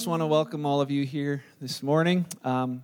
just want to welcome all of you here this morning. Um,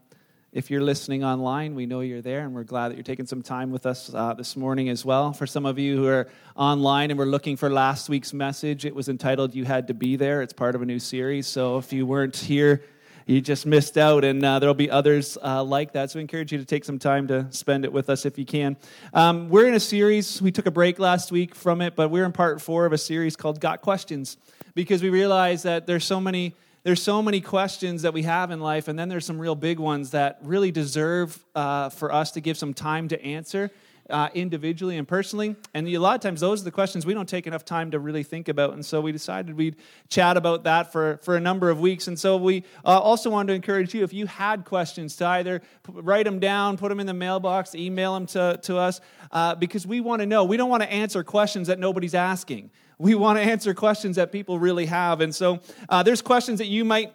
if you're listening online, we know you're there, and we're glad that you're taking some time with us uh, this morning as well. For some of you who are online and were looking for last week's message, it was entitled You Had to Be There. It's part of a new series. So if you weren't here, you just missed out, and uh, there'll be others uh, like that. So we encourage you to take some time to spend it with us if you can. Um, we're in a series, we took a break last week from it, but we're in part four of a series called Got Questions because we realize that there's so many there's so many questions that we have in life, and then there's some real big ones that really deserve uh, for us to give some time to answer. Uh, individually and personally. And a lot of times, those are the questions we don't take enough time to really think about. And so we decided we'd chat about that for, for a number of weeks. And so we uh, also wanted to encourage you if you had questions to either write them down, put them in the mailbox, email them to, to us, uh, because we want to know. We don't want to answer questions that nobody's asking we want to answer questions that people really have. And so uh, there's questions that you might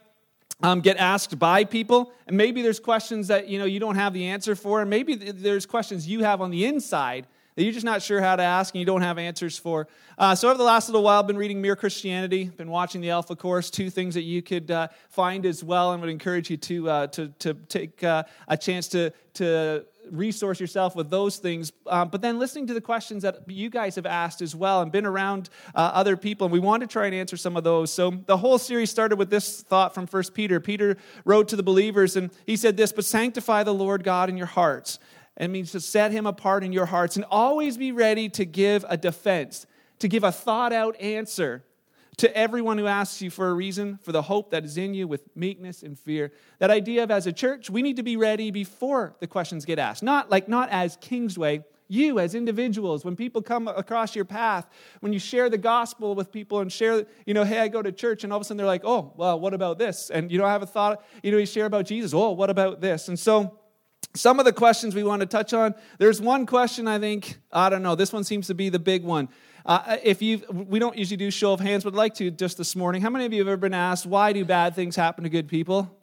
um, get asked by people, and maybe there's questions that you know you don't have the answer for, and maybe there's questions you have on the inside that you're just not sure how to ask and you don't have answers for. Uh, so over the last little while, I've been reading Mere Christianity, been watching the Alpha Course, two things that you could uh, find as well, and would encourage you to uh, to to take uh, a chance to to resource yourself with those things. Um, but then listening to the questions that you guys have asked as well and been around uh, other people. And we want to try and answer some of those. So the whole series started with this thought from First Peter. Peter wrote to the believers and he said this, but sanctify the Lord God in your hearts. It means to set him apart in your hearts and always be ready to give a defense, to give a thought out answer to everyone who asks you for a reason for the hope that is in you with meekness and fear. That idea of as a church, we need to be ready before the questions get asked. Not like not as Kingsway, you as individuals, when people come across your path, when you share the gospel with people and share, you know, hey, I go to church, and all of a sudden they're like, oh, well, what about this? And you don't have a thought, you know, you share about Jesus, oh, what about this? And so some of the questions we want to touch on, there's one question I think, I don't know, this one seems to be the big one. Uh, if you, we don't usually do show of hands, but I'd like to just this morning. How many of you have ever been asked, why do bad things happen to good people?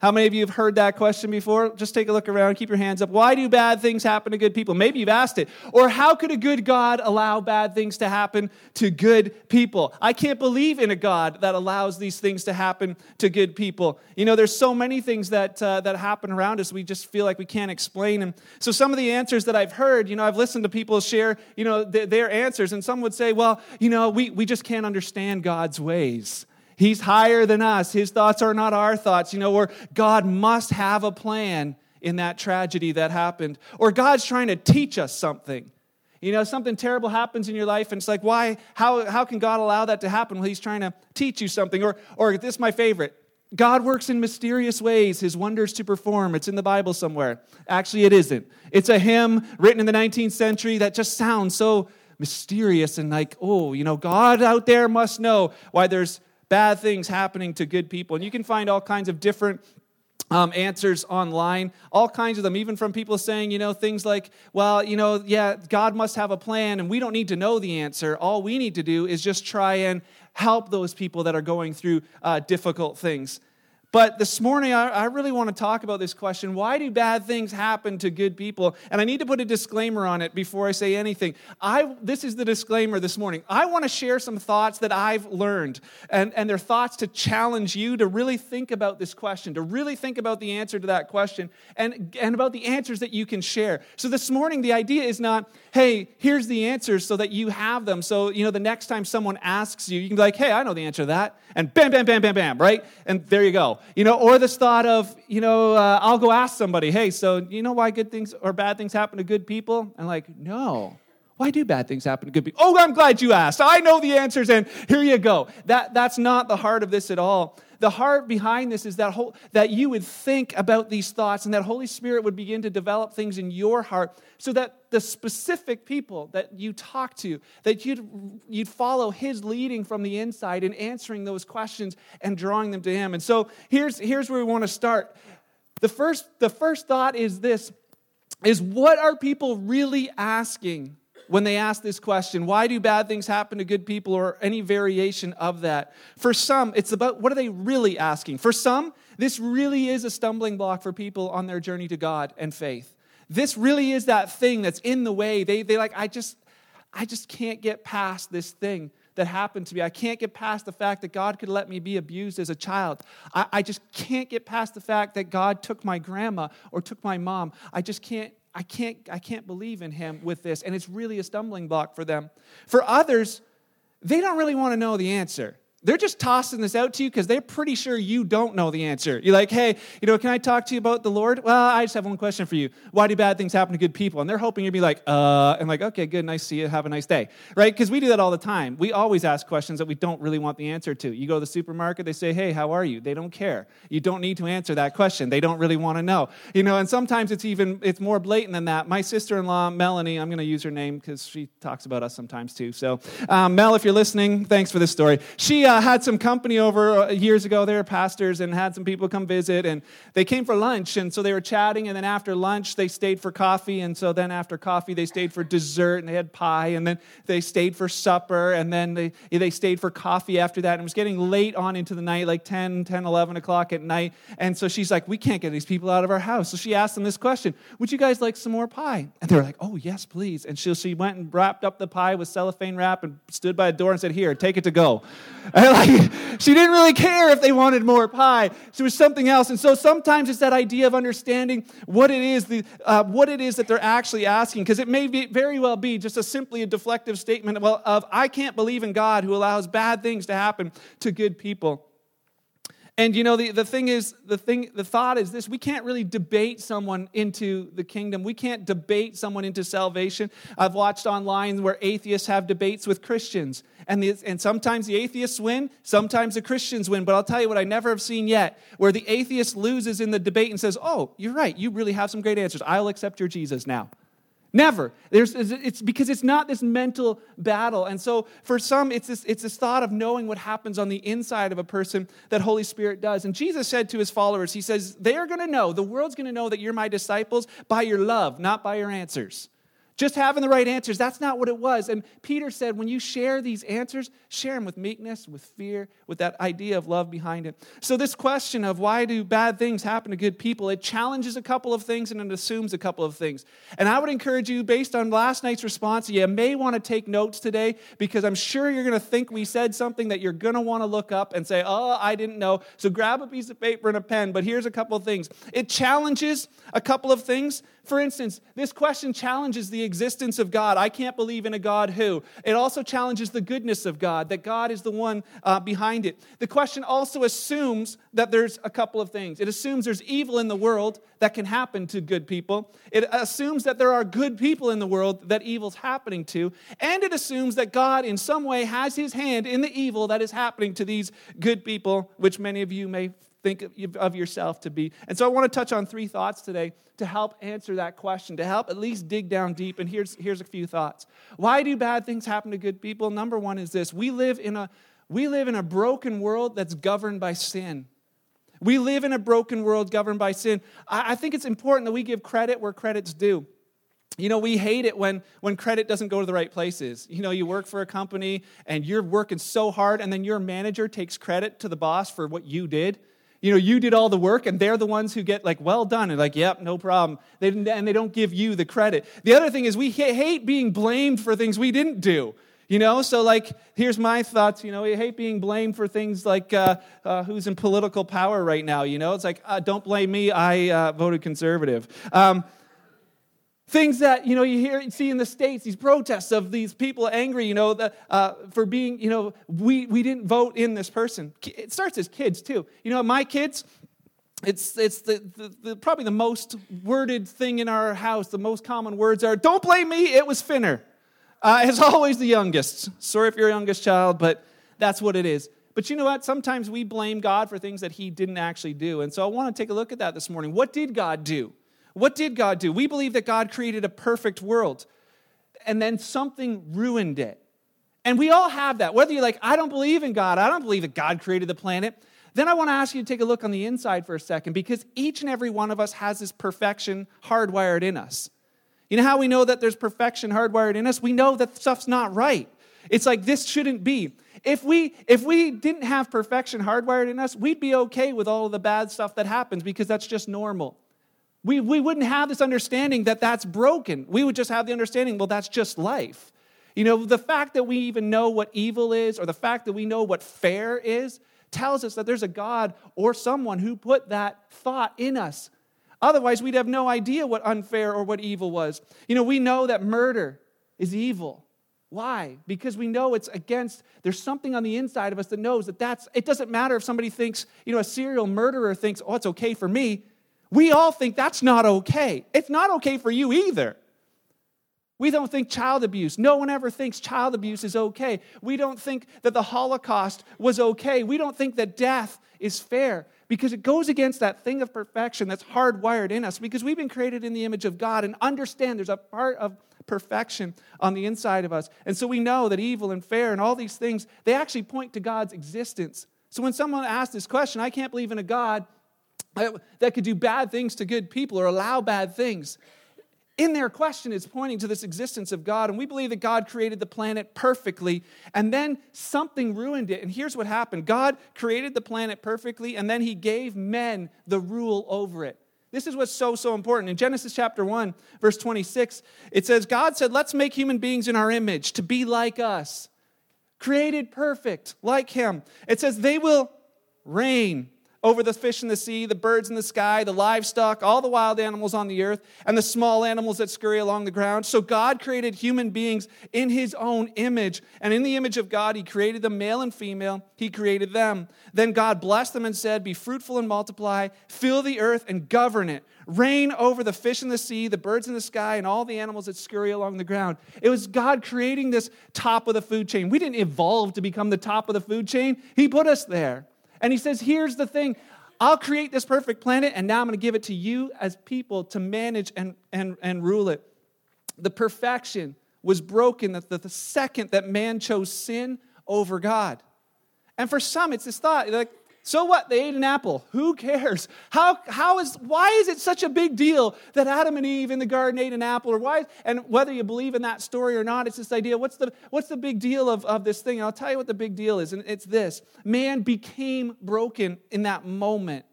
How many of you have heard that question before? Just take a look around, keep your hands up. Why do bad things happen to good people? Maybe you've asked it. Or how could a good God allow bad things to happen to good people? I can't believe in a God that allows these things to happen to good people. You know, there's so many things that, uh, that happen around us we just feel like we can't explain. And so some of the answers that I've heard, you know, I've listened to people share, you know, th- their answers, and some would say, well, you know, we, we just can't understand God's ways. He's higher than us. His thoughts are not our thoughts. You know, or God must have a plan in that tragedy that happened. Or God's trying to teach us something. You know, something terrible happens in your life, and it's like, why? How, how can God allow that to happen? Well, He's trying to teach you something. Or, or this is my favorite. God works in mysterious ways, his wonders to perform. It's in the Bible somewhere. Actually, it isn't. It's a hymn written in the 19th century that just sounds so mysterious and like, oh, you know, God out there must know why there's bad things happening to good people. And you can find all kinds of different um, answers online, all kinds of them, even from people saying, you know, things like, well, you know, yeah, God must have a plan and we don't need to know the answer. All we need to do is just try and help those people that are going through uh, difficult things. But this morning, I, I really want to talk about this question why do bad things happen to good people? And I need to put a disclaimer on it before I say anything. I, this is the disclaimer this morning. I want to share some thoughts that I've learned, and, and they're thoughts to challenge you to really think about this question, to really think about the answer to that question, and, and about the answers that you can share. So this morning, the idea is not, hey, here's the answers so that you have them. So, you know, the next time someone asks you, you can be like, hey, I know the answer to that. And bam, bam, bam, bam, bam, right? And there you go. You know, or this thought of, you know, uh, I'll go ask somebody, hey, so you know why good things or bad things happen to good people? And like, no. Why do bad things happen to good people? Oh, I'm glad you asked. I know the answers, and here you go. That, that's not the heart of this at all the heart behind this is that, whole, that you would think about these thoughts and that Holy Spirit would begin to develop things in your heart so that the specific people that you talk to, that you'd, you'd follow His leading from the inside in answering those questions and drawing them to Him. And so here's, here's where we want to start. The first, the first thought is this is what are people really asking when they ask this question why do bad things happen to good people or any variation of that for some it's about what are they really asking for some this really is a stumbling block for people on their journey to god and faith this really is that thing that's in the way they, they like i just i just can't get past this thing that happened to me. I can't get past the fact that God could let me be abused as a child. I, I just can't get past the fact that God took my grandma or took my mom. I just can't. I can't, I can't believe in him with this, and it's really a stumbling block for them. For others, they don't really want to know the answer. They're just tossing this out to you because they're pretty sure you don't know the answer. You're like, hey, you know, can I talk to you about the Lord? Well, I just have one question for you. Why do bad things happen to good people? And they're hoping you'd be like, uh, and like, okay, good, nice to see you, have a nice day, right? Because we do that all the time. We always ask questions that we don't really want the answer to. You go to the supermarket, they say, hey, how are you? They don't care. You don't need to answer that question. They don't really want to know, you know. And sometimes it's even it's more blatant than that. My sister-in-law, Melanie, I'm going to use her name because she talks about us sometimes too. So, um, Mel, if you're listening, thanks for this story. She uh, had some company over uh, years ago. They were pastors and had some people come visit, and they came for lunch. And so they were chatting, and then after lunch, they stayed for coffee. And so then after coffee, they stayed for dessert, and they had pie. And then they stayed for supper, and then they, they stayed for coffee after that. And it was getting late on into the night, like 10, 10, 11 o'clock at night. And so she's like, We can't get these people out of our house. So she asked them this question Would you guys like some more pie? And they were like, Oh, yes, please. And she, she went and wrapped up the pie with cellophane wrap and stood by a door and said, Here, take it to go. Like, she didn't really care if they wanted more pie. It was something else. And so sometimes it's that idea of understanding what it is, the, uh, what it is that they're actually asking, because it may be, very well be just a simply a deflective statement of, well, of I can't believe in God who allows bad things to happen to good people. And you know, the, the thing is, the thing, the thought is this we can't really debate someone into the kingdom. We can't debate someone into salvation. I've watched online where atheists have debates with Christians. And, the, and sometimes the atheists win, sometimes the Christians win. But I'll tell you what I never have seen yet, where the atheist loses in the debate and says, Oh, you're right, you really have some great answers. I'll accept your Jesus now. Never. There's, it's because it's not this mental battle. And so for some, it's this, it's this thought of knowing what happens on the inside of a person that Holy Spirit does. And Jesus said to his followers, He says, They are going to know, the world's going to know that you're my disciples by your love, not by your answers. Just having the right answers, that's not what it was. And Peter said, when you share these answers, share them with meekness, with fear, with that idea of love behind it. So, this question of why do bad things happen to good people, it challenges a couple of things and it assumes a couple of things. And I would encourage you, based on last night's response, you may want to take notes today because I'm sure you're going to think we said something that you're going to want to look up and say, oh, I didn't know. So, grab a piece of paper and a pen. But here's a couple of things it challenges a couple of things. For instance, this question challenges the existence of God. I can't believe in a God who. It also challenges the goodness of God, that God is the one uh, behind it. The question also assumes that there's a couple of things. It assumes there's evil in the world that can happen to good people. It assumes that there are good people in the world that evil's happening to. And it assumes that God, in some way, has his hand in the evil that is happening to these good people, which many of you may think of yourself to be. And so I want to touch on three thoughts today to help answer that question, to help at least dig down deep. And here's, here's a few thoughts. Why do bad things happen to good people? Number one is this we live in a, we live in a broken world that's governed by sin. We live in a broken world governed by sin. I, I think it's important that we give credit where credit's due. You know, we hate it when, when credit doesn't go to the right places. You know, you work for a company and you're working so hard, and then your manager takes credit to the boss for what you did you know, you did all the work, and they're the ones who get like, well done, and like, yep, no problem. They and they don't give you the credit. The other thing is, we hate being blamed for things we didn't do. You know, so like, here's my thoughts. You know, we hate being blamed for things like uh, uh, who's in political power right now. You know, it's like, uh, don't blame me. I uh, voted conservative. Um, Things that, you know, you hear, see in the States, these protests of these people angry, you know, the, uh, for being, you know, we, we didn't vote in this person. It starts as kids, too. You know, my kids, it's, it's the, the, the, probably the most worded thing in our house. The most common words are, don't blame me, it was Finner. Uh, it's always the youngest. Sorry if you're a youngest child, but that's what it is. But you know what? Sometimes we blame God for things that he didn't actually do. And so I want to take a look at that this morning. What did God do? What did God do? We believe that God created a perfect world and then something ruined it. And we all have that. Whether you're like, I don't believe in God, I don't believe that God created the planet. Then I want to ask you to take a look on the inside for a second because each and every one of us has this perfection hardwired in us. You know how we know that there's perfection hardwired in us? We know that stuff's not right. It's like this shouldn't be. If we if we didn't have perfection hardwired in us, we'd be okay with all of the bad stuff that happens because that's just normal. We, we wouldn't have this understanding that that's broken. We would just have the understanding, well, that's just life. You know, the fact that we even know what evil is or the fact that we know what fair is tells us that there's a God or someone who put that thought in us. Otherwise, we'd have no idea what unfair or what evil was. You know, we know that murder is evil. Why? Because we know it's against, there's something on the inside of us that knows that that's, it doesn't matter if somebody thinks, you know, a serial murderer thinks, oh, it's okay for me. We all think that's not okay. It's not okay for you either. We don't think child abuse. No one ever thinks child abuse is okay. We don't think that the Holocaust was okay. We don't think that death is fair because it goes against that thing of perfection that's hardwired in us because we've been created in the image of God and understand there's a part of perfection on the inside of us. And so we know that evil and fair and all these things, they actually point to God's existence. So when someone asks this question, I can't believe in a God that could do bad things to good people or allow bad things in their question it's pointing to this existence of God. And we believe that God created the planet perfectly, and then something ruined it. And here's what happened God created the planet perfectly, and then he gave men the rule over it. This is what's so, so important. In Genesis chapter 1, verse 26, it says, God said, Let's make human beings in our image to be like us, created perfect, like him. It says, They will reign over the fish in the sea, the birds in the sky, the livestock, all the wild animals on the earth, and the small animals that scurry along the ground. So God created human beings in his own image. And in the image of God, he created them male and female. He created them. Then God blessed them and said, Be fruitful and multiply, fill the earth and govern it. Reign over the fish in the sea, the birds in the sky, and all the animals that scurry along the ground. It was God creating this top of the food chain. We didn't evolve to become the top of the food chain, He put us there. And he says, Here's the thing I'll create this perfect planet, and now I'm going to give it to you as people to manage and, and, and rule it. The perfection was broken the, the second that man chose sin over God. And for some, it's this thought like, so what? They ate an apple. Who cares? How, how is, why is it such a big deal that Adam and Eve in the garden ate an apple? Or why, and whether you believe in that story or not, it's this idea what's the, what's the big deal of, of this thing? And I'll tell you what the big deal is. And it's this man became broken in that moment.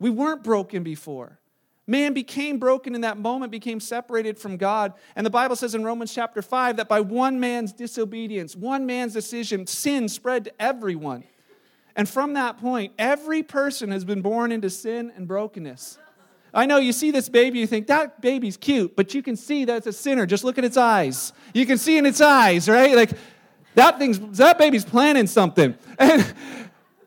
We weren't broken before. Man became broken in that moment, became separated from God. And the Bible says in Romans chapter 5 that by one man's disobedience, one man's decision, sin spread to everyone. And from that point, every person has been born into sin and brokenness. I know you see this baby, you think that baby's cute, but you can see that's a sinner. Just look at its eyes. You can see in its eyes, right? Like that thing's that baby's planning something. And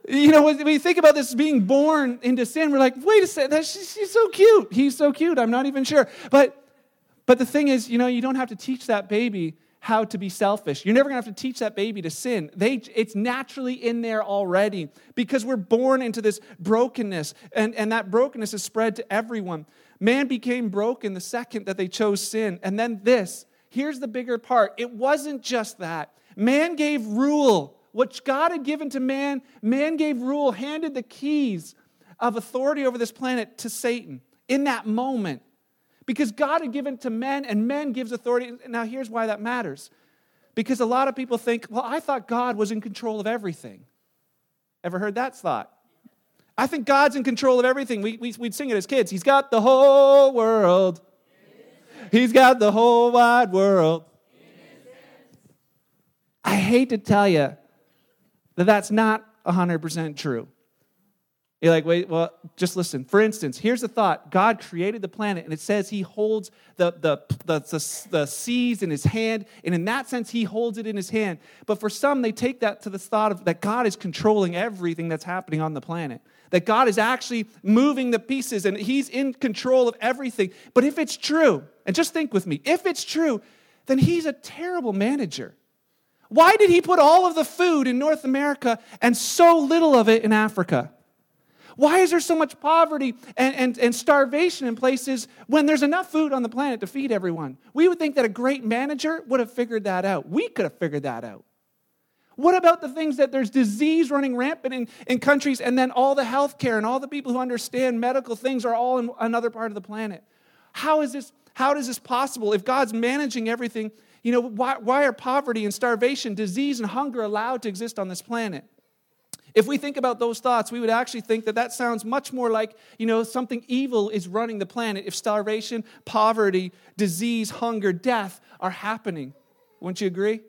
you know, when we think about this being born into sin, we're like, wait a second, she's so cute. He's so cute. I'm not even sure. But but the thing is, you know, you don't have to teach that baby how to be selfish. You're never going to have to teach that baby to sin. They, it's naturally in there already because we're born into this brokenness, and, and that brokenness is spread to everyone. Man became broken the second that they chose sin. And then this here's the bigger part it wasn't just that. Man gave rule. What God had given to man, man gave rule, handed the keys of authority over this planet to Satan in that moment because God had given to men and men gives authority. Now, here's why that matters. Because a lot of people think, well, I thought God was in control of everything. Ever heard that thought? I think God's in control of everything. We, we, would sing it as kids. He's got the whole world. He's got the whole wide world. I hate to tell you that that's not 100% true. You're like, wait, well, just listen. For instance, here's the thought God created the planet, and it says He holds the, the, the, the, the seas in His hand, and in that sense, He holds it in His hand. But for some, they take that to the thought of that God is controlling everything that's happening on the planet, that God is actually moving the pieces, and He's in control of everything. But if it's true, and just think with me, if it's true, then He's a terrible manager. Why did He put all of the food in North America and so little of it in Africa? Why is there so much poverty and, and, and starvation in places when there's enough food on the planet to feed everyone? We would think that a great manager would have figured that out. We could have figured that out. What about the things that there's disease running rampant in, in countries and then all the health care and all the people who understand medical things are all in another part of the planet? How is this, how is this possible? If God's managing everything, you know, why, why are poverty and starvation, disease and hunger allowed to exist on this planet? If we think about those thoughts, we would actually think that that sounds much more like, you know, something evil is running the planet if starvation, poverty, disease, hunger, death are happening. Wouldn't you agree?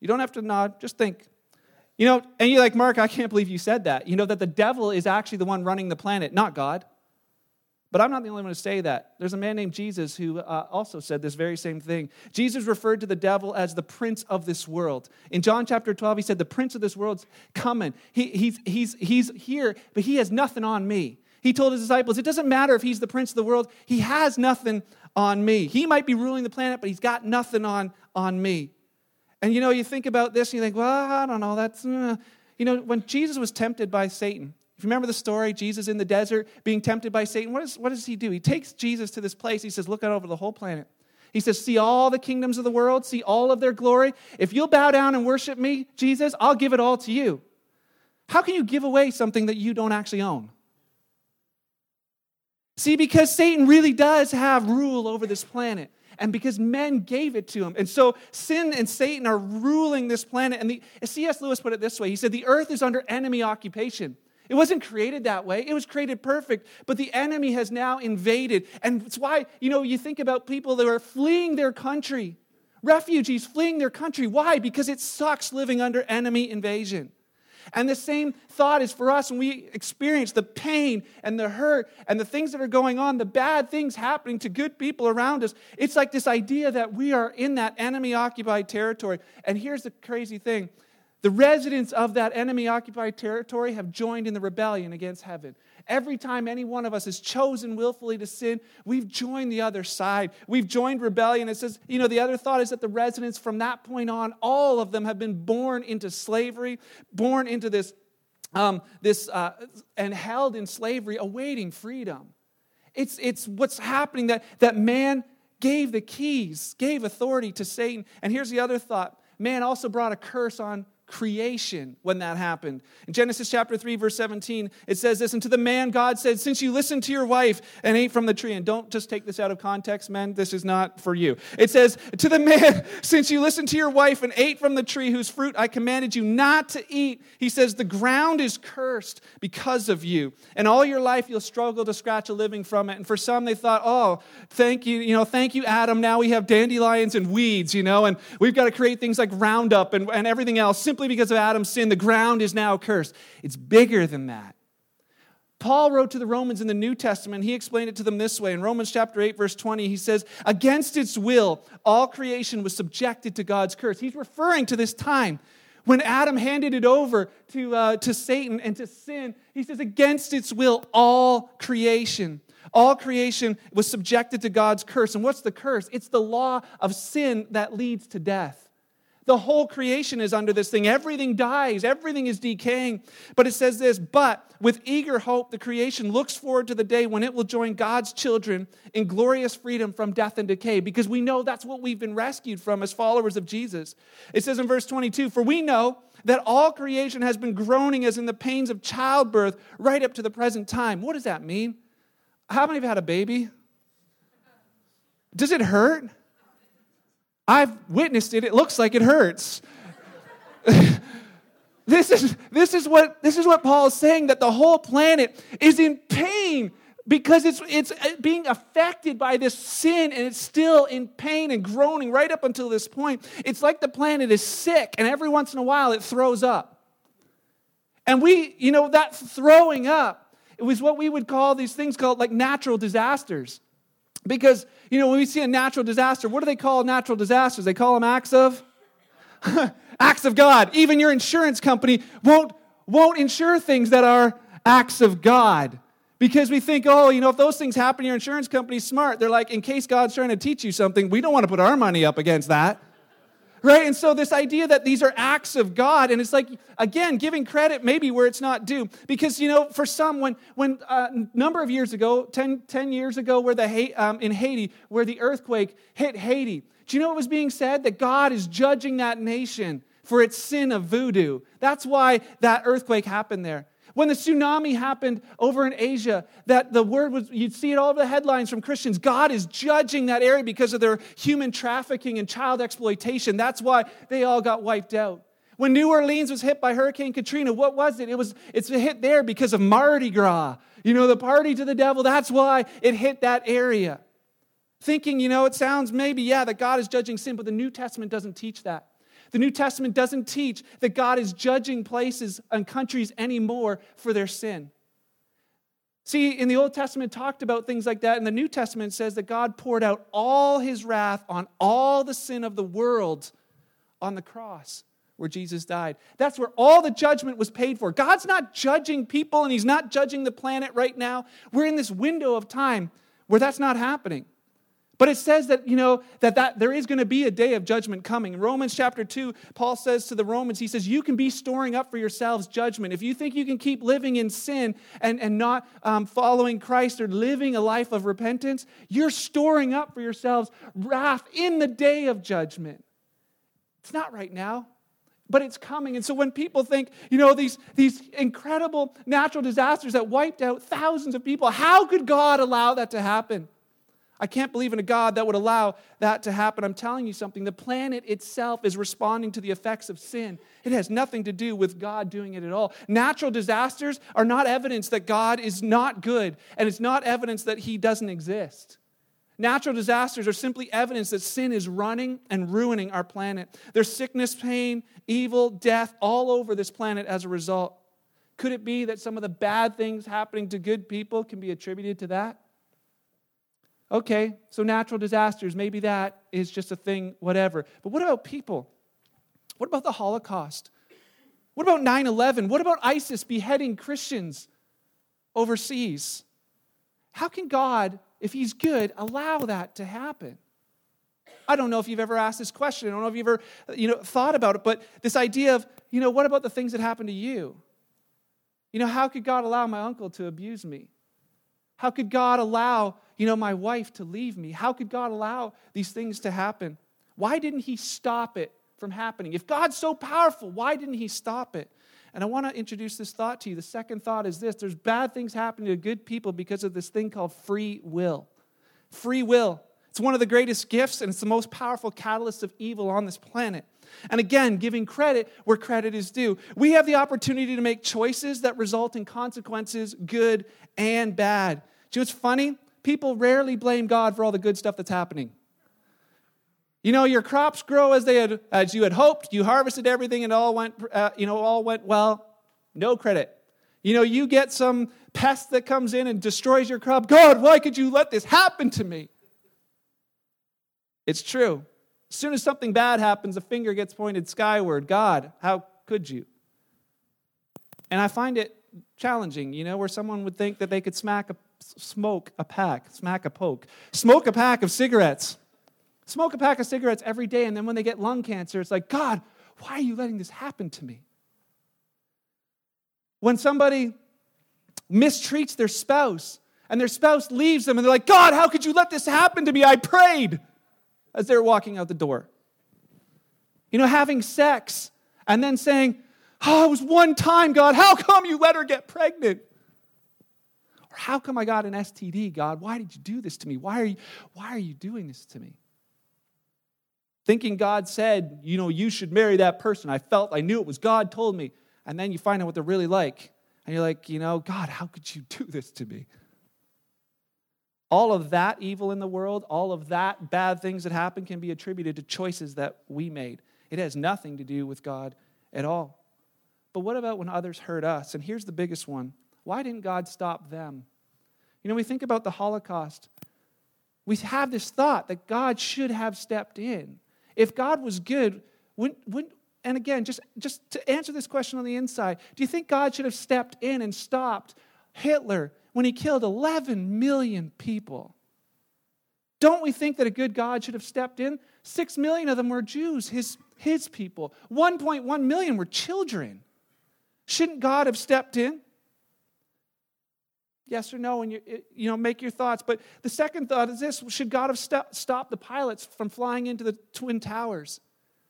You don't have to nod, just think. You know, and you're like, Mark, I can't believe you said that. You know, that the devil is actually the one running the planet, not God. But I'm not the only one to say that. There's a man named Jesus who uh, also said this very same thing. Jesus referred to the devil as the prince of this world. In John chapter 12, he said, The prince of this world's coming. He, he's, he's, he's here, but he has nothing on me. He told his disciples, It doesn't matter if he's the prince of the world, he has nothing on me. He might be ruling the planet, but he's got nothing on, on me. And you know, you think about this and you think, Well, I don't know. That's, uh. you know, when Jesus was tempted by Satan, you remember the story, Jesus in the desert being tempted by Satan, what, is, what does he do? He takes Jesus to this place. He says, Look out over the whole planet. He says, See all the kingdoms of the world, see all of their glory. If you'll bow down and worship me, Jesus, I'll give it all to you. How can you give away something that you don't actually own? See, because Satan really does have rule over this planet and because men gave it to him. And so sin and Satan are ruling this planet. And the, C.S. Lewis put it this way He said, The earth is under enemy occupation. It wasn't created that way. It was created perfect, but the enemy has now invaded. And it's why, you know, you think about people that are fleeing their country, refugees fleeing their country. Why? Because it sucks living under enemy invasion. And the same thought is for us when we experience the pain and the hurt and the things that are going on, the bad things happening to good people around us. It's like this idea that we are in that enemy occupied territory. And here's the crazy thing the residents of that enemy occupied territory have joined in the rebellion against heaven. Every time any one of us has chosen willfully to sin, we've joined the other side. We've joined rebellion. It says, you know, the other thought is that the residents from that point on, all of them have been born into slavery, born into this, um, this uh, and held in slavery, awaiting freedom. It's, it's what's happening that, that man gave the keys, gave authority to Satan. And here's the other thought man also brought a curse on creation when that happened. In Genesis chapter 3, verse 17, it says this And to the man, God said, Since you listened to your wife and ate from the tree, and don't just take this out of context, men, this is not for you. It says, To the man, since you listened to your wife and ate from the tree whose fruit I commanded you not to eat, he says, The ground is cursed because of you. And all your life you'll struggle to scratch a living from it. And for some, they thought, Oh, thank you, you know, thank you, Adam. Now we have dandelions and weeds, you know, and we've got to create things like Roundup and, and everything else simply because of Adam's sin, the ground is now cursed. It's bigger than that. Paul wrote to the Romans in the New Testament. He explained it to them this way. In Romans chapter 8, verse 20, he says, Against its will, all creation was subjected to God's curse. He's referring to this time when Adam handed it over to, uh, to Satan and to sin. He says, Against its will, all creation. All creation was subjected to God's curse. And what's the curse? It's the law of sin that leads to death. The whole creation is under this thing. Everything dies, everything is decaying. But it says this, but with eager hope, the creation looks forward to the day when it will join God's children in glorious freedom from death and decay, because we know that's what we've been rescued from as followers of Jesus. It says in verse 22 For we know that all creation has been groaning as in the pains of childbirth right up to the present time. What does that mean? How many of you had a baby? Does it hurt? I've witnessed it. It looks like it hurts. this, is, this, is what, this is what Paul is saying that the whole planet is in pain because it's, it's uh, being affected by this sin and it's still in pain and groaning right up until this point. It's like the planet is sick and every once in a while it throws up. And we, you know, that throwing up, it was what we would call these things called like natural disasters. Because, you know, when we see a natural disaster, what do they call natural disasters? They call them acts of acts of God. Even your insurance company won't won't insure things that are acts of God. Because we think, oh, you know, if those things happen, your insurance company's smart. They're like, in case God's trying to teach you something, we don't want to put our money up against that right? And so, this idea that these are acts of God, and it's like, again, giving credit maybe where it's not due. Because, you know, for some, when, when a uh, number of years ago, 10, 10 years ago, where the, um, in Haiti, where the earthquake hit Haiti, do you know what was being said? That God is judging that nation for its sin of voodoo. That's why that earthquake happened there. When the tsunami happened over in Asia, that the word was, you'd see it all over the headlines from Christians. God is judging that area because of their human trafficking and child exploitation. That's why they all got wiped out. When New Orleans was hit by Hurricane Katrina, what was it? It was it's hit there because of Mardi Gras. You know, the party to the devil, that's why it hit that area. thinking, you know, it sounds maybe, yeah, that God is judging sin, but the New Testament doesn't teach that. The New Testament doesn't teach that God is judging places and countries anymore for their sin. See, in the Old Testament talked about things like that, and the New Testament says that God poured out all his wrath on all the sin of the world on the cross where Jesus died. That's where all the judgment was paid for. God's not judging people and he's not judging the planet right now. We're in this window of time where that's not happening. But it says that, you know, that, that there is going to be a day of judgment coming. In Romans chapter 2, Paul says to the Romans, he says, You can be storing up for yourselves judgment. If you think you can keep living in sin and, and not um, following Christ or living a life of repentance, you're storing up for yourselves wrath in the day of judgment. It's not right now but it's coming. And so when people think, you know, these, these incredible natural disasters that wiped out thousands of people, how could God allow that to happen? I can't believe in a God that would allow that to happen. I'm telling you something. The planet itself is responding to the effects of sin. It has nothing to do with God doing it at all. Natural disasters are not evidence that God is not good, and it's not evidence that He doesn't exist. Natural disasters are simply evidence that sin is running and ruining our planet. There's sickness, pain, evil, death all over this planet as a result. Could it be that some of the bad things happening to good people can be attributed to that? Okay, so natural disasters, maybe that is just a thing, whatever. But what about people? What about the Holocaust? What about 9 11? What about ISIS beheading Christians overseas? How can God if he's good, allow that to happen. I don't know if you've ever asked this question. I don't know if you've ever you know, thought about it, but this idea of, you know, what about the things that happen to you? You know, how could God allow my uncle to abuse me? How could God allow, you know, my wife to leave me? How could God allow these things to happen? Why didn't he stop it from happening? If God's so powerful, why didn't he stop it? And I want to introduce this thought to you. The second thought is this there's bad things happening to good people because of this thing called free will. Free will. It's one of the greatest gifts and it's the most powerful catalyst of evil on this planet. And again, giving credit where credit is due. We have the opportunity to make choices that result in consequences, good and bad. Do you know what's funny? People rarely blame God for all the good stuff that's happening. You know, your crops grow as they had, as you had hoped. You harvested everything, and all went, uh, you know, all went well. No credit. You know, you get some pest that comes in and destroys your crop. God, why could you let this happen to me? It's true. As soon as something bad happens, a finger gets pointed skyward. God, how could you? And I find it challenging, you know, where someone would think that they could smack a, smoke a pack, smack a poke, smoke a pack of cigarettes smoke a pack of cigarettes every day, and then when they get lung cancer, it's like, God, why are you letting this happen to me? When somebody mistreats their spouse and their spouse leaves them and they're like, God, how could you let this happen to me? I prayed as they're walking out the door. You know, having sex and then saying, Oh, it was one time, God. How come you let her get pregnant? Or how come I got an STD, God? Why did you do this to me? Why are you, why are you doing this to me? thinking God said, you know, you should marry that person. I felt, I knew it was God told me. And then you find out what they're really like. And you're like, you know, God, how could you do this to me? All of that evil in the world, all of that bad things that happen can be attributed to choices that we made. It has nothing to do with God at all. But what about when others hurt us? And here's the biggest one why didn't God stop them? You know, we think about the Holocaust. We have this thought that God should have stepped in. If God was good, wouldn't, wouldn't, and again, just, just to answer this question on the inside, do you think God should have stepped in and stopped Hitler when he killed 11 million people? Don't we think that a good God should have stepped in? Six million of them were Jews, his, his people. 1.1 million were children. Shouldn't God have stepped in? Yes or no, and you, you know, make your thoughts. But the second thought is this Should God have st- stopped the pilots from flying into the Twin Towers?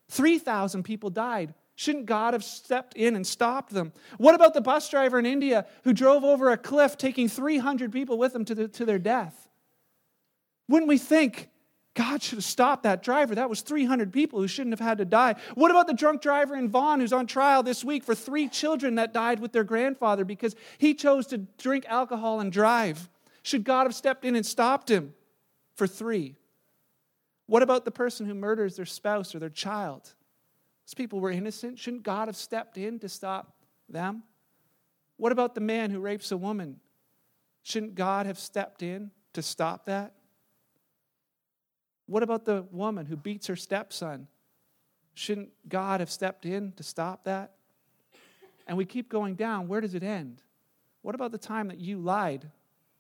3,000 people died. Shouldn't God have stepped in and stopped them? What about the bus driver in India who drove over a cliff, taking 300 people with him to, the, to their death? Wouldn't we think God should have stopped that driver. That was 300 people who shouldn't have had to die. What about the drunk driver in Vaughan who's on trial this week for three children that died with their grandfather because he chose to drink alcohol and drive? Should God have stepped in and stopped him for three? What about the person who murders their spouse or their child? Those people were innocent. Shouldn't God have stepped in to stop them? What about the man who rapes a woman? Shouldn't God have stepped in to stop that? What about the woman who beats her stepson? Shouldn't God have stepped in to stop that? And we keep going down. Where does it end? What about the time that you lied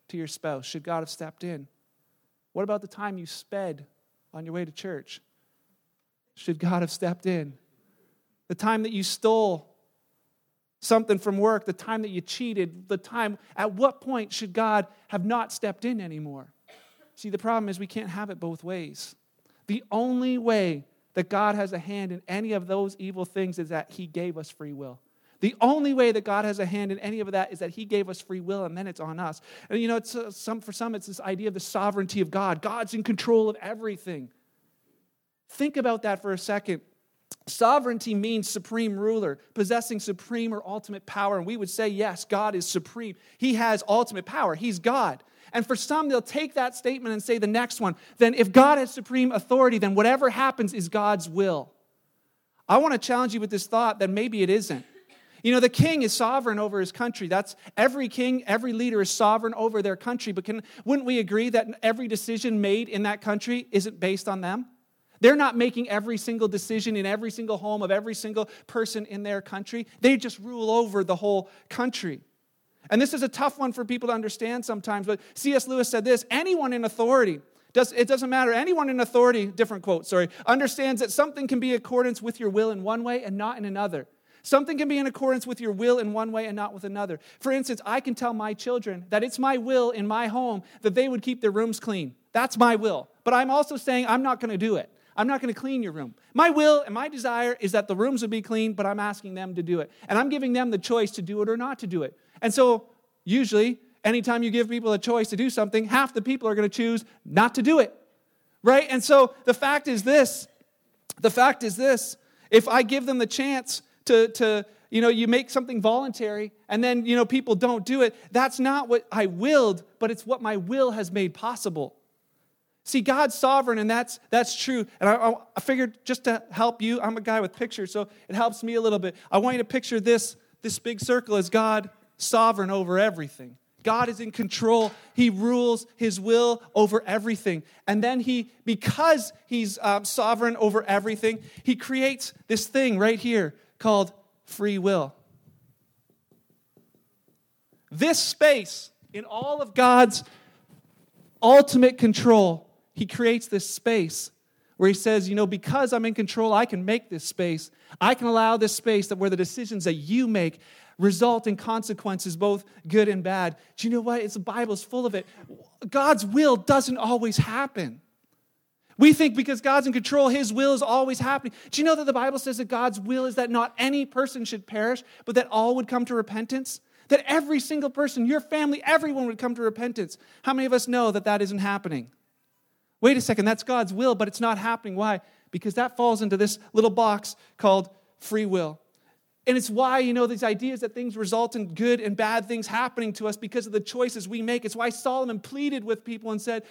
to your spouse? Should God have stepped in? What about the time you sped on your way to church? Should God have stepped in? The time that you stole something from work, the time that you cheated, the time, at what point should God have not stepped in anymore? See, the problem is we can't have it both ways. The only way that God has a hand in any of those evil things is that He gave us free will. The only way that God has a hand in any of that is that He gave us free will, and then it's on us. And you know, it's, uh, some, for some, it's this idea of the sovereignty of God. God's in control of everything. Think about that for a second. Sovereignty means supreme ruler, possessing supreme or ultimate power. And we would say, yes, God is supreme. He has ultimate power. He's God. And for some, they'll take that statement and say the next one. Then, if God has supreme authority, then whatever happens is God's will. I want to challenge you with this thought that maybe it isn't. You know, the king is sovereign over his country. That's every king, every leader is sovereign over their country. But can, wouldn't we agree that every decision made in that country isn't based on them? They're not making every single decision in every single home of every single person in their country. They just rule over the whole country. And this is a tough one for people to understand sometimes, but C.S. Lewis said this anyone in authority, does, it doesn't matter, anyone in authority, different quote, sorry, understands that something can be in accordance with your will in one way and not in another. Something can be in accordance with your will in one way and not with another. For instance, I can tell my children that it's my will in my home that they would keep their rooms clean. That's my will. But I'm also saying I'm not going to do it. I'm not going to clean your room. My will and my desire is that the rooms would be clean, but I'm asking them to do it. And I'm giving them the choice to do it or not to do it. And so, usually, anytime you give people a choice to do something, half the people are going to choose not to do it. Right? And so, the fact is this the fact is this if I give them the chance to, to you know, you make something voluntary and then, you know, people don't do it, that's not what I willed, but it's what my will has made possible. See, God's sovereign, and that's, that's true. And I, I figured just to help you, I'm a guy with pictures, so it helps me a little bit. I want you to picture this, this big circle as God sovereign over everything. God is in control. He rules his will over everything. And then he, because he's um, sovereign over everything, he creates this thing right here called free will. This space in all of God's ultimate control he creates this space where he says, you know, because I'm in control, I can make this space. I can allow this space that where the decisions that you make result in consequences, both good and bad. Do you know what? It's the Bible's full of it. God's will doesn't always happen. We think because God's in control, His will is always happening. Do you know that the Bible says that God's will is that not any person should perish, but that all would come to repentance? That every single person, your family, everyone would come to repentance. How many of us know that that isn't happening? Wait a second, that's God's will, but it's not happening. Why? Because that falls into this little box called free will. And it's why, you know, these ideas that things result in good and bad things happening to us because of the choices we make. It's why Solomon pleaded with people and said,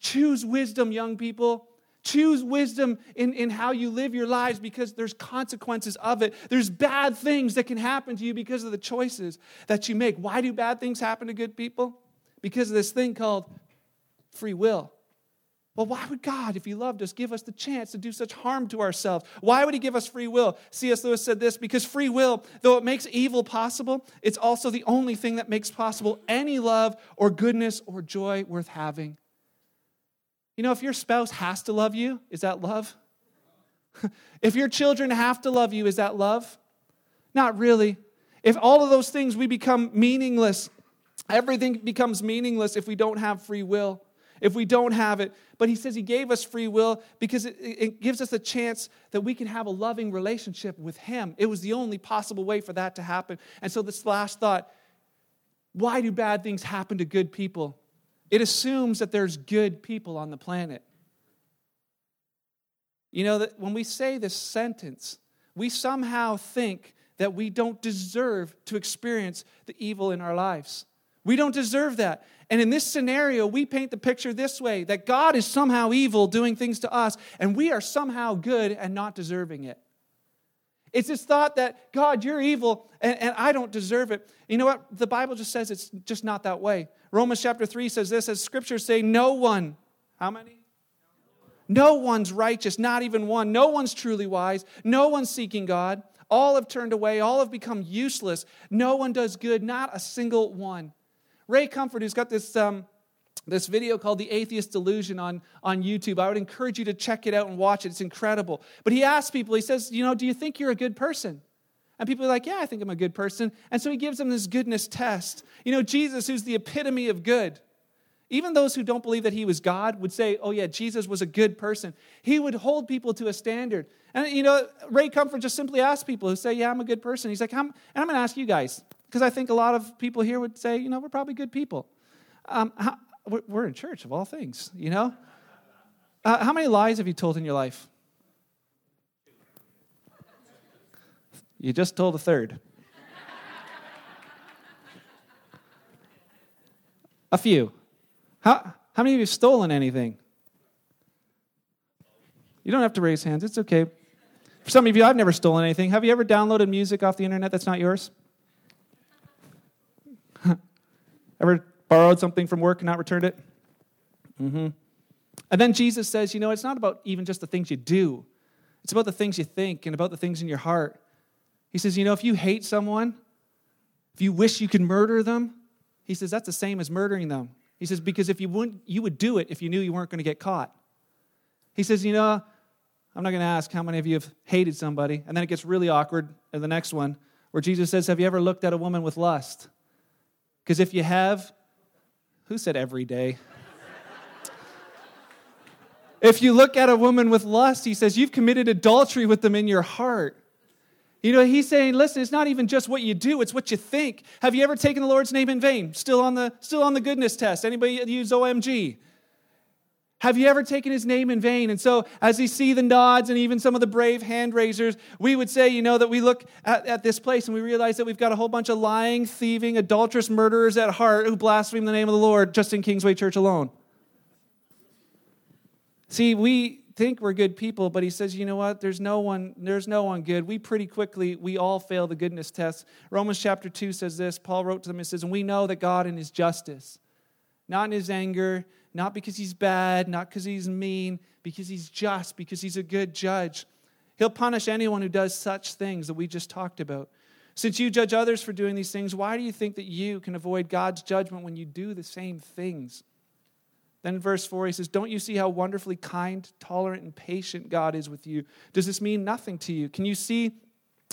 Choose wisdom, young people. Choose wisdom in, in how you live your lives because there's consequences of it. There's bad things that can happen to you because of the choices that you make. Why do bad things happen to good people? Because of this thing called free will. Well, why would God, if He loved us, give us the chance to do such harm to ourselves? Why would He give us free will? C.S. Lewis said this because free will, though it makes evil possible, it's also the only thing that makes possible any love or goodness or joy worth having. You know, if your spouse has to love you, is that love? if your children have to love you, is that love? Not really. If all of those things we become meaningless, everything becomes meaningless if we don't have free will if we don't have it. But he says he gave us free will because it, it, gives us a chance that we can have a loving relationship with him. It was the only possible way for that to happen. And so, this last thought why do bad things happen to good people? It assumes that there's good people on the planet. You know, that when we say this sentence, we somehow think that we don't deserve to experience the evil in our lives. We don't deserve that. And in this scenario, we paint the picture this way that God is somehow evil doing things to us, and we are somehow good and not deserving it. It's this thought that, God, you're evil and, and I don't deserve it. You know what? The Bible just says it's just not that way. Romans chapter 3 says this as scriptures say, no one, how many? No one's righteous, not even one. No one's truly wise. No one's seeking God. All have turned away. All have become useless. No one does good, not a single one. Ray Comfort, who's got this, um, this video called The Atheist Delusion on, on YouTube, I would encourage you to check it out and watch it. It's incredible. But he asks people, he says, You know, do you think you're a good person? And people are like, Yeah, I think I'm a good person. And so he gives them this goodness test. You know, Jesus, who's the epitome of good, even those who don't believe that he was God would say, Oh, yeah, Jesus was a good person. He would hold people to a standard. And, you know, Ray Comfort just simply asks people who say, Yeah, I'm a good person. He's like, and I'm going to ask you guys, because I think a lot of people here would say, You know, we're probably good people. Um, how, we're in church, of all things, you know? Uh, how many lies have you told in your life? You just told a third. a few. How, how many of you have stolen anything? You don't have to raise hands, it's okay. For some of you, I've never stolen anything. Have you ever downloaded music off the internet that's not yours? Ever borrowed something from work and not returned it? Mm-hmm. And then Jesus says, you know, it's not about even just the things you do, it's about the things you think and about the things in your heart. He says, you know, if you hate someone, if you wish you could murder them, he says that's the same as murdering them. He says, because if you wouldn't, you would do it if you knew you weren't going to get caught. He says, you know, I'm not going to ask how many of you have hated somebody. And then it gets really awkward in the next one, where Jesus says, Have you ever looked at a woman with lust? Because if you have, who said every day? if you look at a woman with lust, he says, You've committed adultery with them in your heart. You know, he's saying, listen, it's not even just what you do, it's what you think. Have you ever taken the Lord's name in vain? Still on the, still on the goodness test. Anybody use OMG? Have you ever taken his name in vain? And so, as we see the nods and even some of the brave hand raisers, we would say, you know, that we look at, at this place and we realize that we've got a whole bunch of lying, thieving, adulterous murderers at heart who blaspheme the name of the Lord just in Kingsway Church alone. See, we think we're good people, but he says, you know what? There's no one, there's no one good. We pretty quickly, we all fail the goodness test. Romans chapter 2 says this. Paul wrote to them, and says, And we know that God in his justice, not in his anger, not because he's bad, not because he's mean, because he's just, because he's a good judge. He'll punish anyone who does such things that we just talked about. Since you judge others for doing these things, why do you think that you can avoid God's judgment when you do the same things? Then in verse 4, he says, Don't you see how wonderfully kind, tolerant, and patient God is with you? Does this mean nothing to you? Can you see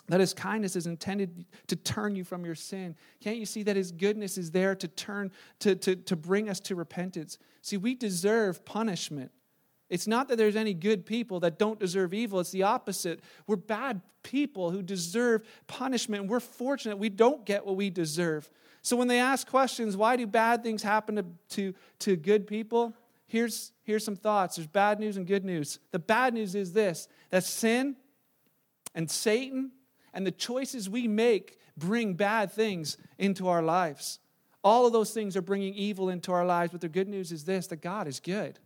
that his kindness is intended to turn you from your sin? Can't you see that his goodness is there to turn, to, to, to bring us to repentance? See, we deserve punishment. It's not that there's any good people that don't deserve evil. It's the opposite. We're bad people who deserve punishment. And we're fortunate we don't get what we deserve. So when they ask questions, why do bad things happen to, to, to good people? Here's, here's some thoughts. There's bad news and good news. The bad news is this that sin and Satan and the choices we make bring bad things into our lives. All of those things are bringing evil into our lives, but the good news is this that God is good.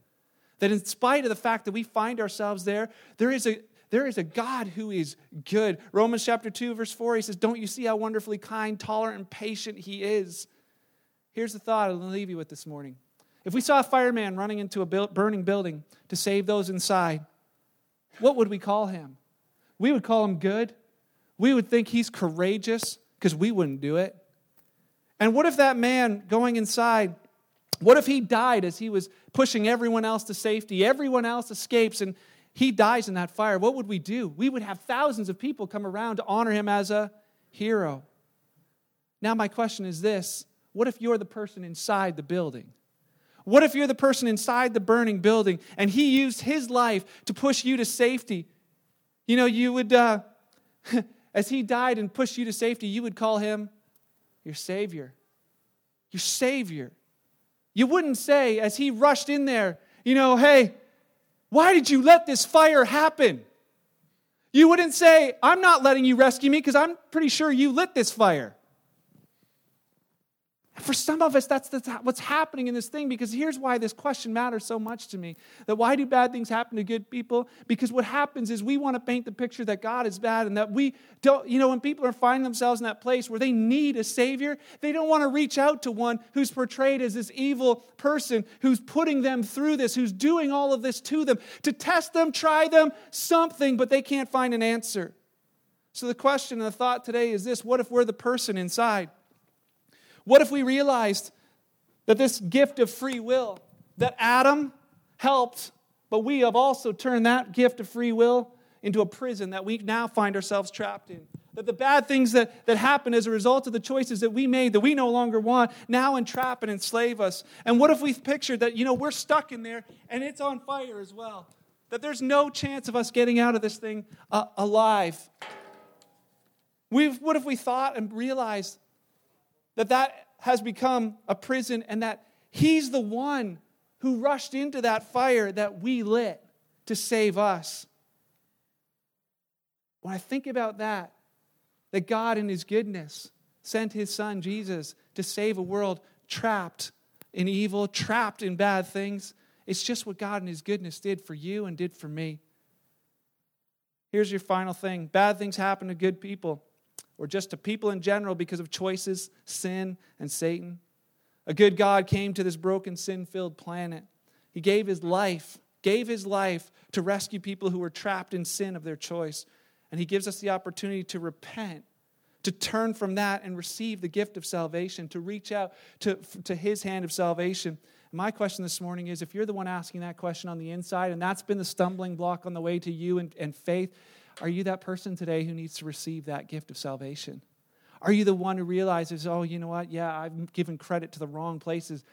That in spite of the fact that we find ourselves there, there is a, there is a God who is good. Romans chapter 2, verse 4, he says, Don't you see how wonderfully kind, tolerant, and patient he is? Here's the thought I'll leave you with this morning. If we saw a fireman running into a burning building to save those inside, what would we call him? We would call him good. We would think he's courageous because we wouldn't do it. And what if that man going inside, what if he died as he was pushing everyone else to safety? Everyone else escapes, and he dies in that fire, what would we do? We would have thousands of people come around to honor him as a hero. Now, my question is this what if you're the person inside the building? What if you're the person inside the burning building and he used his life to push you to safety? You know, you would, uh, as he died and pushed you to safety, you would call him your Savior. Your Savior. You wouldn't say, as he rushed in there, you know, hey, why did you let this fire happen? You wouldn't say, I'm not letting you rescue me because I'm pretty sure you lit this fire. For some of us, that's, what's happening in this thing because here's why this question matters so much to me. That why do bad things happen to good people? Because what happens is we want to paint the picture that God is bad and that we don't, you know, when people are finding themselves in that place where they need a Savior, they don't want to reach out to one who's portrayed as this evil person who's putting them through this, who's doing all of this to them, to test them, try them, something, but they can't find an answer. So the question and the thought today is this what if we're the person inside? What if we realized that this gift of free will that Adam helped, but we have also turned that gift of free will into a prison that we now find ourselves trapped in? That the bad things that, that happen as a result of the choices that we made that we no longer want now entrap and enslave us. And what if we've pictured that, you know, we're stuck in there and it's on fire as well? That there's no chance of us getting out of this thing uh, alive. We've, what if we thought and realized that that has become a prison and that he's the one who rushed into that fire that we lit to save us. When I think about that, that God in his goodness sent his son Jesus to save a world trapped in evil, trapped in bad things, it's just what God in his goodness did for you and did for me. Here's your final thing bad things happen to good people or just to people in general because of choices, sin, and Satan. A good God came to this broken, sin filled planet. He gave his life, gave his life to rescue people who were trapped in sin of their choice. And he gives us the opportunity to repent, to turn from that and receive the gift of salvation, to reach out to, to his hand of salvation. My question this morning is if you're the one asking that question on the inside, and that's been the stumbling block on the way to you and, and faith, are you that person today who needs to receive that gift of salvation? Are you the one who realizes, oh, you know what? Yeah, I've given credit to the wrong places.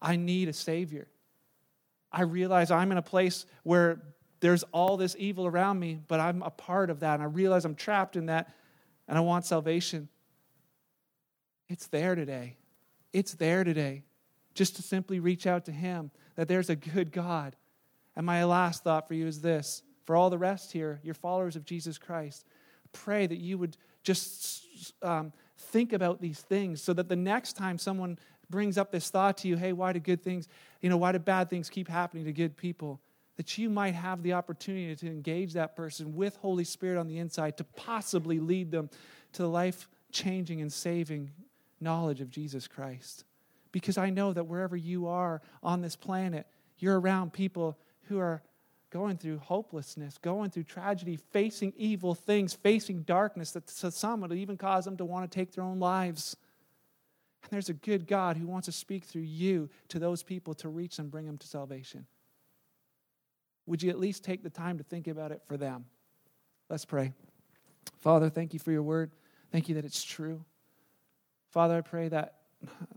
I need a Savior. I realize I'm in a place where there's all this evil around me, but I'm a part of that. And I realize I'm trapped in that and I want salvation. It's there today. It's there today. Just to simply reach out to Him, that there's a good God. And my last thought for you is this for all the rest here, you're followers of Jesus Christ. Pray that you would just um, think about these things so that the next time someone brings up this thought to you, hey, why do good things, you know, why do bad things keep happening to good people? That you might have the opportunity to engage that person with Holy Spirit on the inside to possibly lead them to the life changing and saving knowledge of Jesus Christ. Because I know that wherever you are on this planet, you're around people who are going through hopelessness, going through tragedy, facing evil things, facing darkness that to some would even cause them to want to take their own lives. And there's a good God who wants to speak through you to those people to reach them, bring them to salvation. Would you at least take the time to think about it for them? Let's pray. Father, thank you for your word. Thank you that it's true. Father, I pray that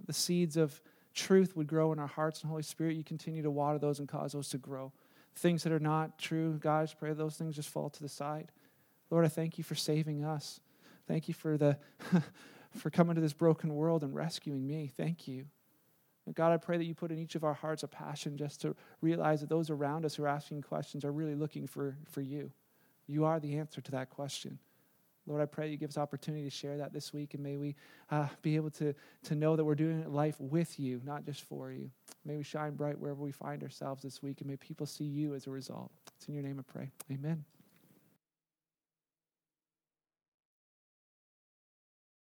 the seeds of truth would grow in our hearts and Holy Spirit, you continue to water those and cause those to grow things that are not true, God, pray those things just fall to the side. Lord, I thank you for saving us. Thank you for the for coming to this broken world and rescuing me. Thank you. And God, I pray that you put in each of our hearts a passion just to realize that those around us who are asking questions are really looking for, for you. You are the answer to that question. Lord, I pray you give us opportunity to share that this week, and may we uh, be able to, to know that we're doing life with you, not just for you. May we shine bright wherever we find ourselves this week, and may people see you as a result. It's in your name I pray. Amen.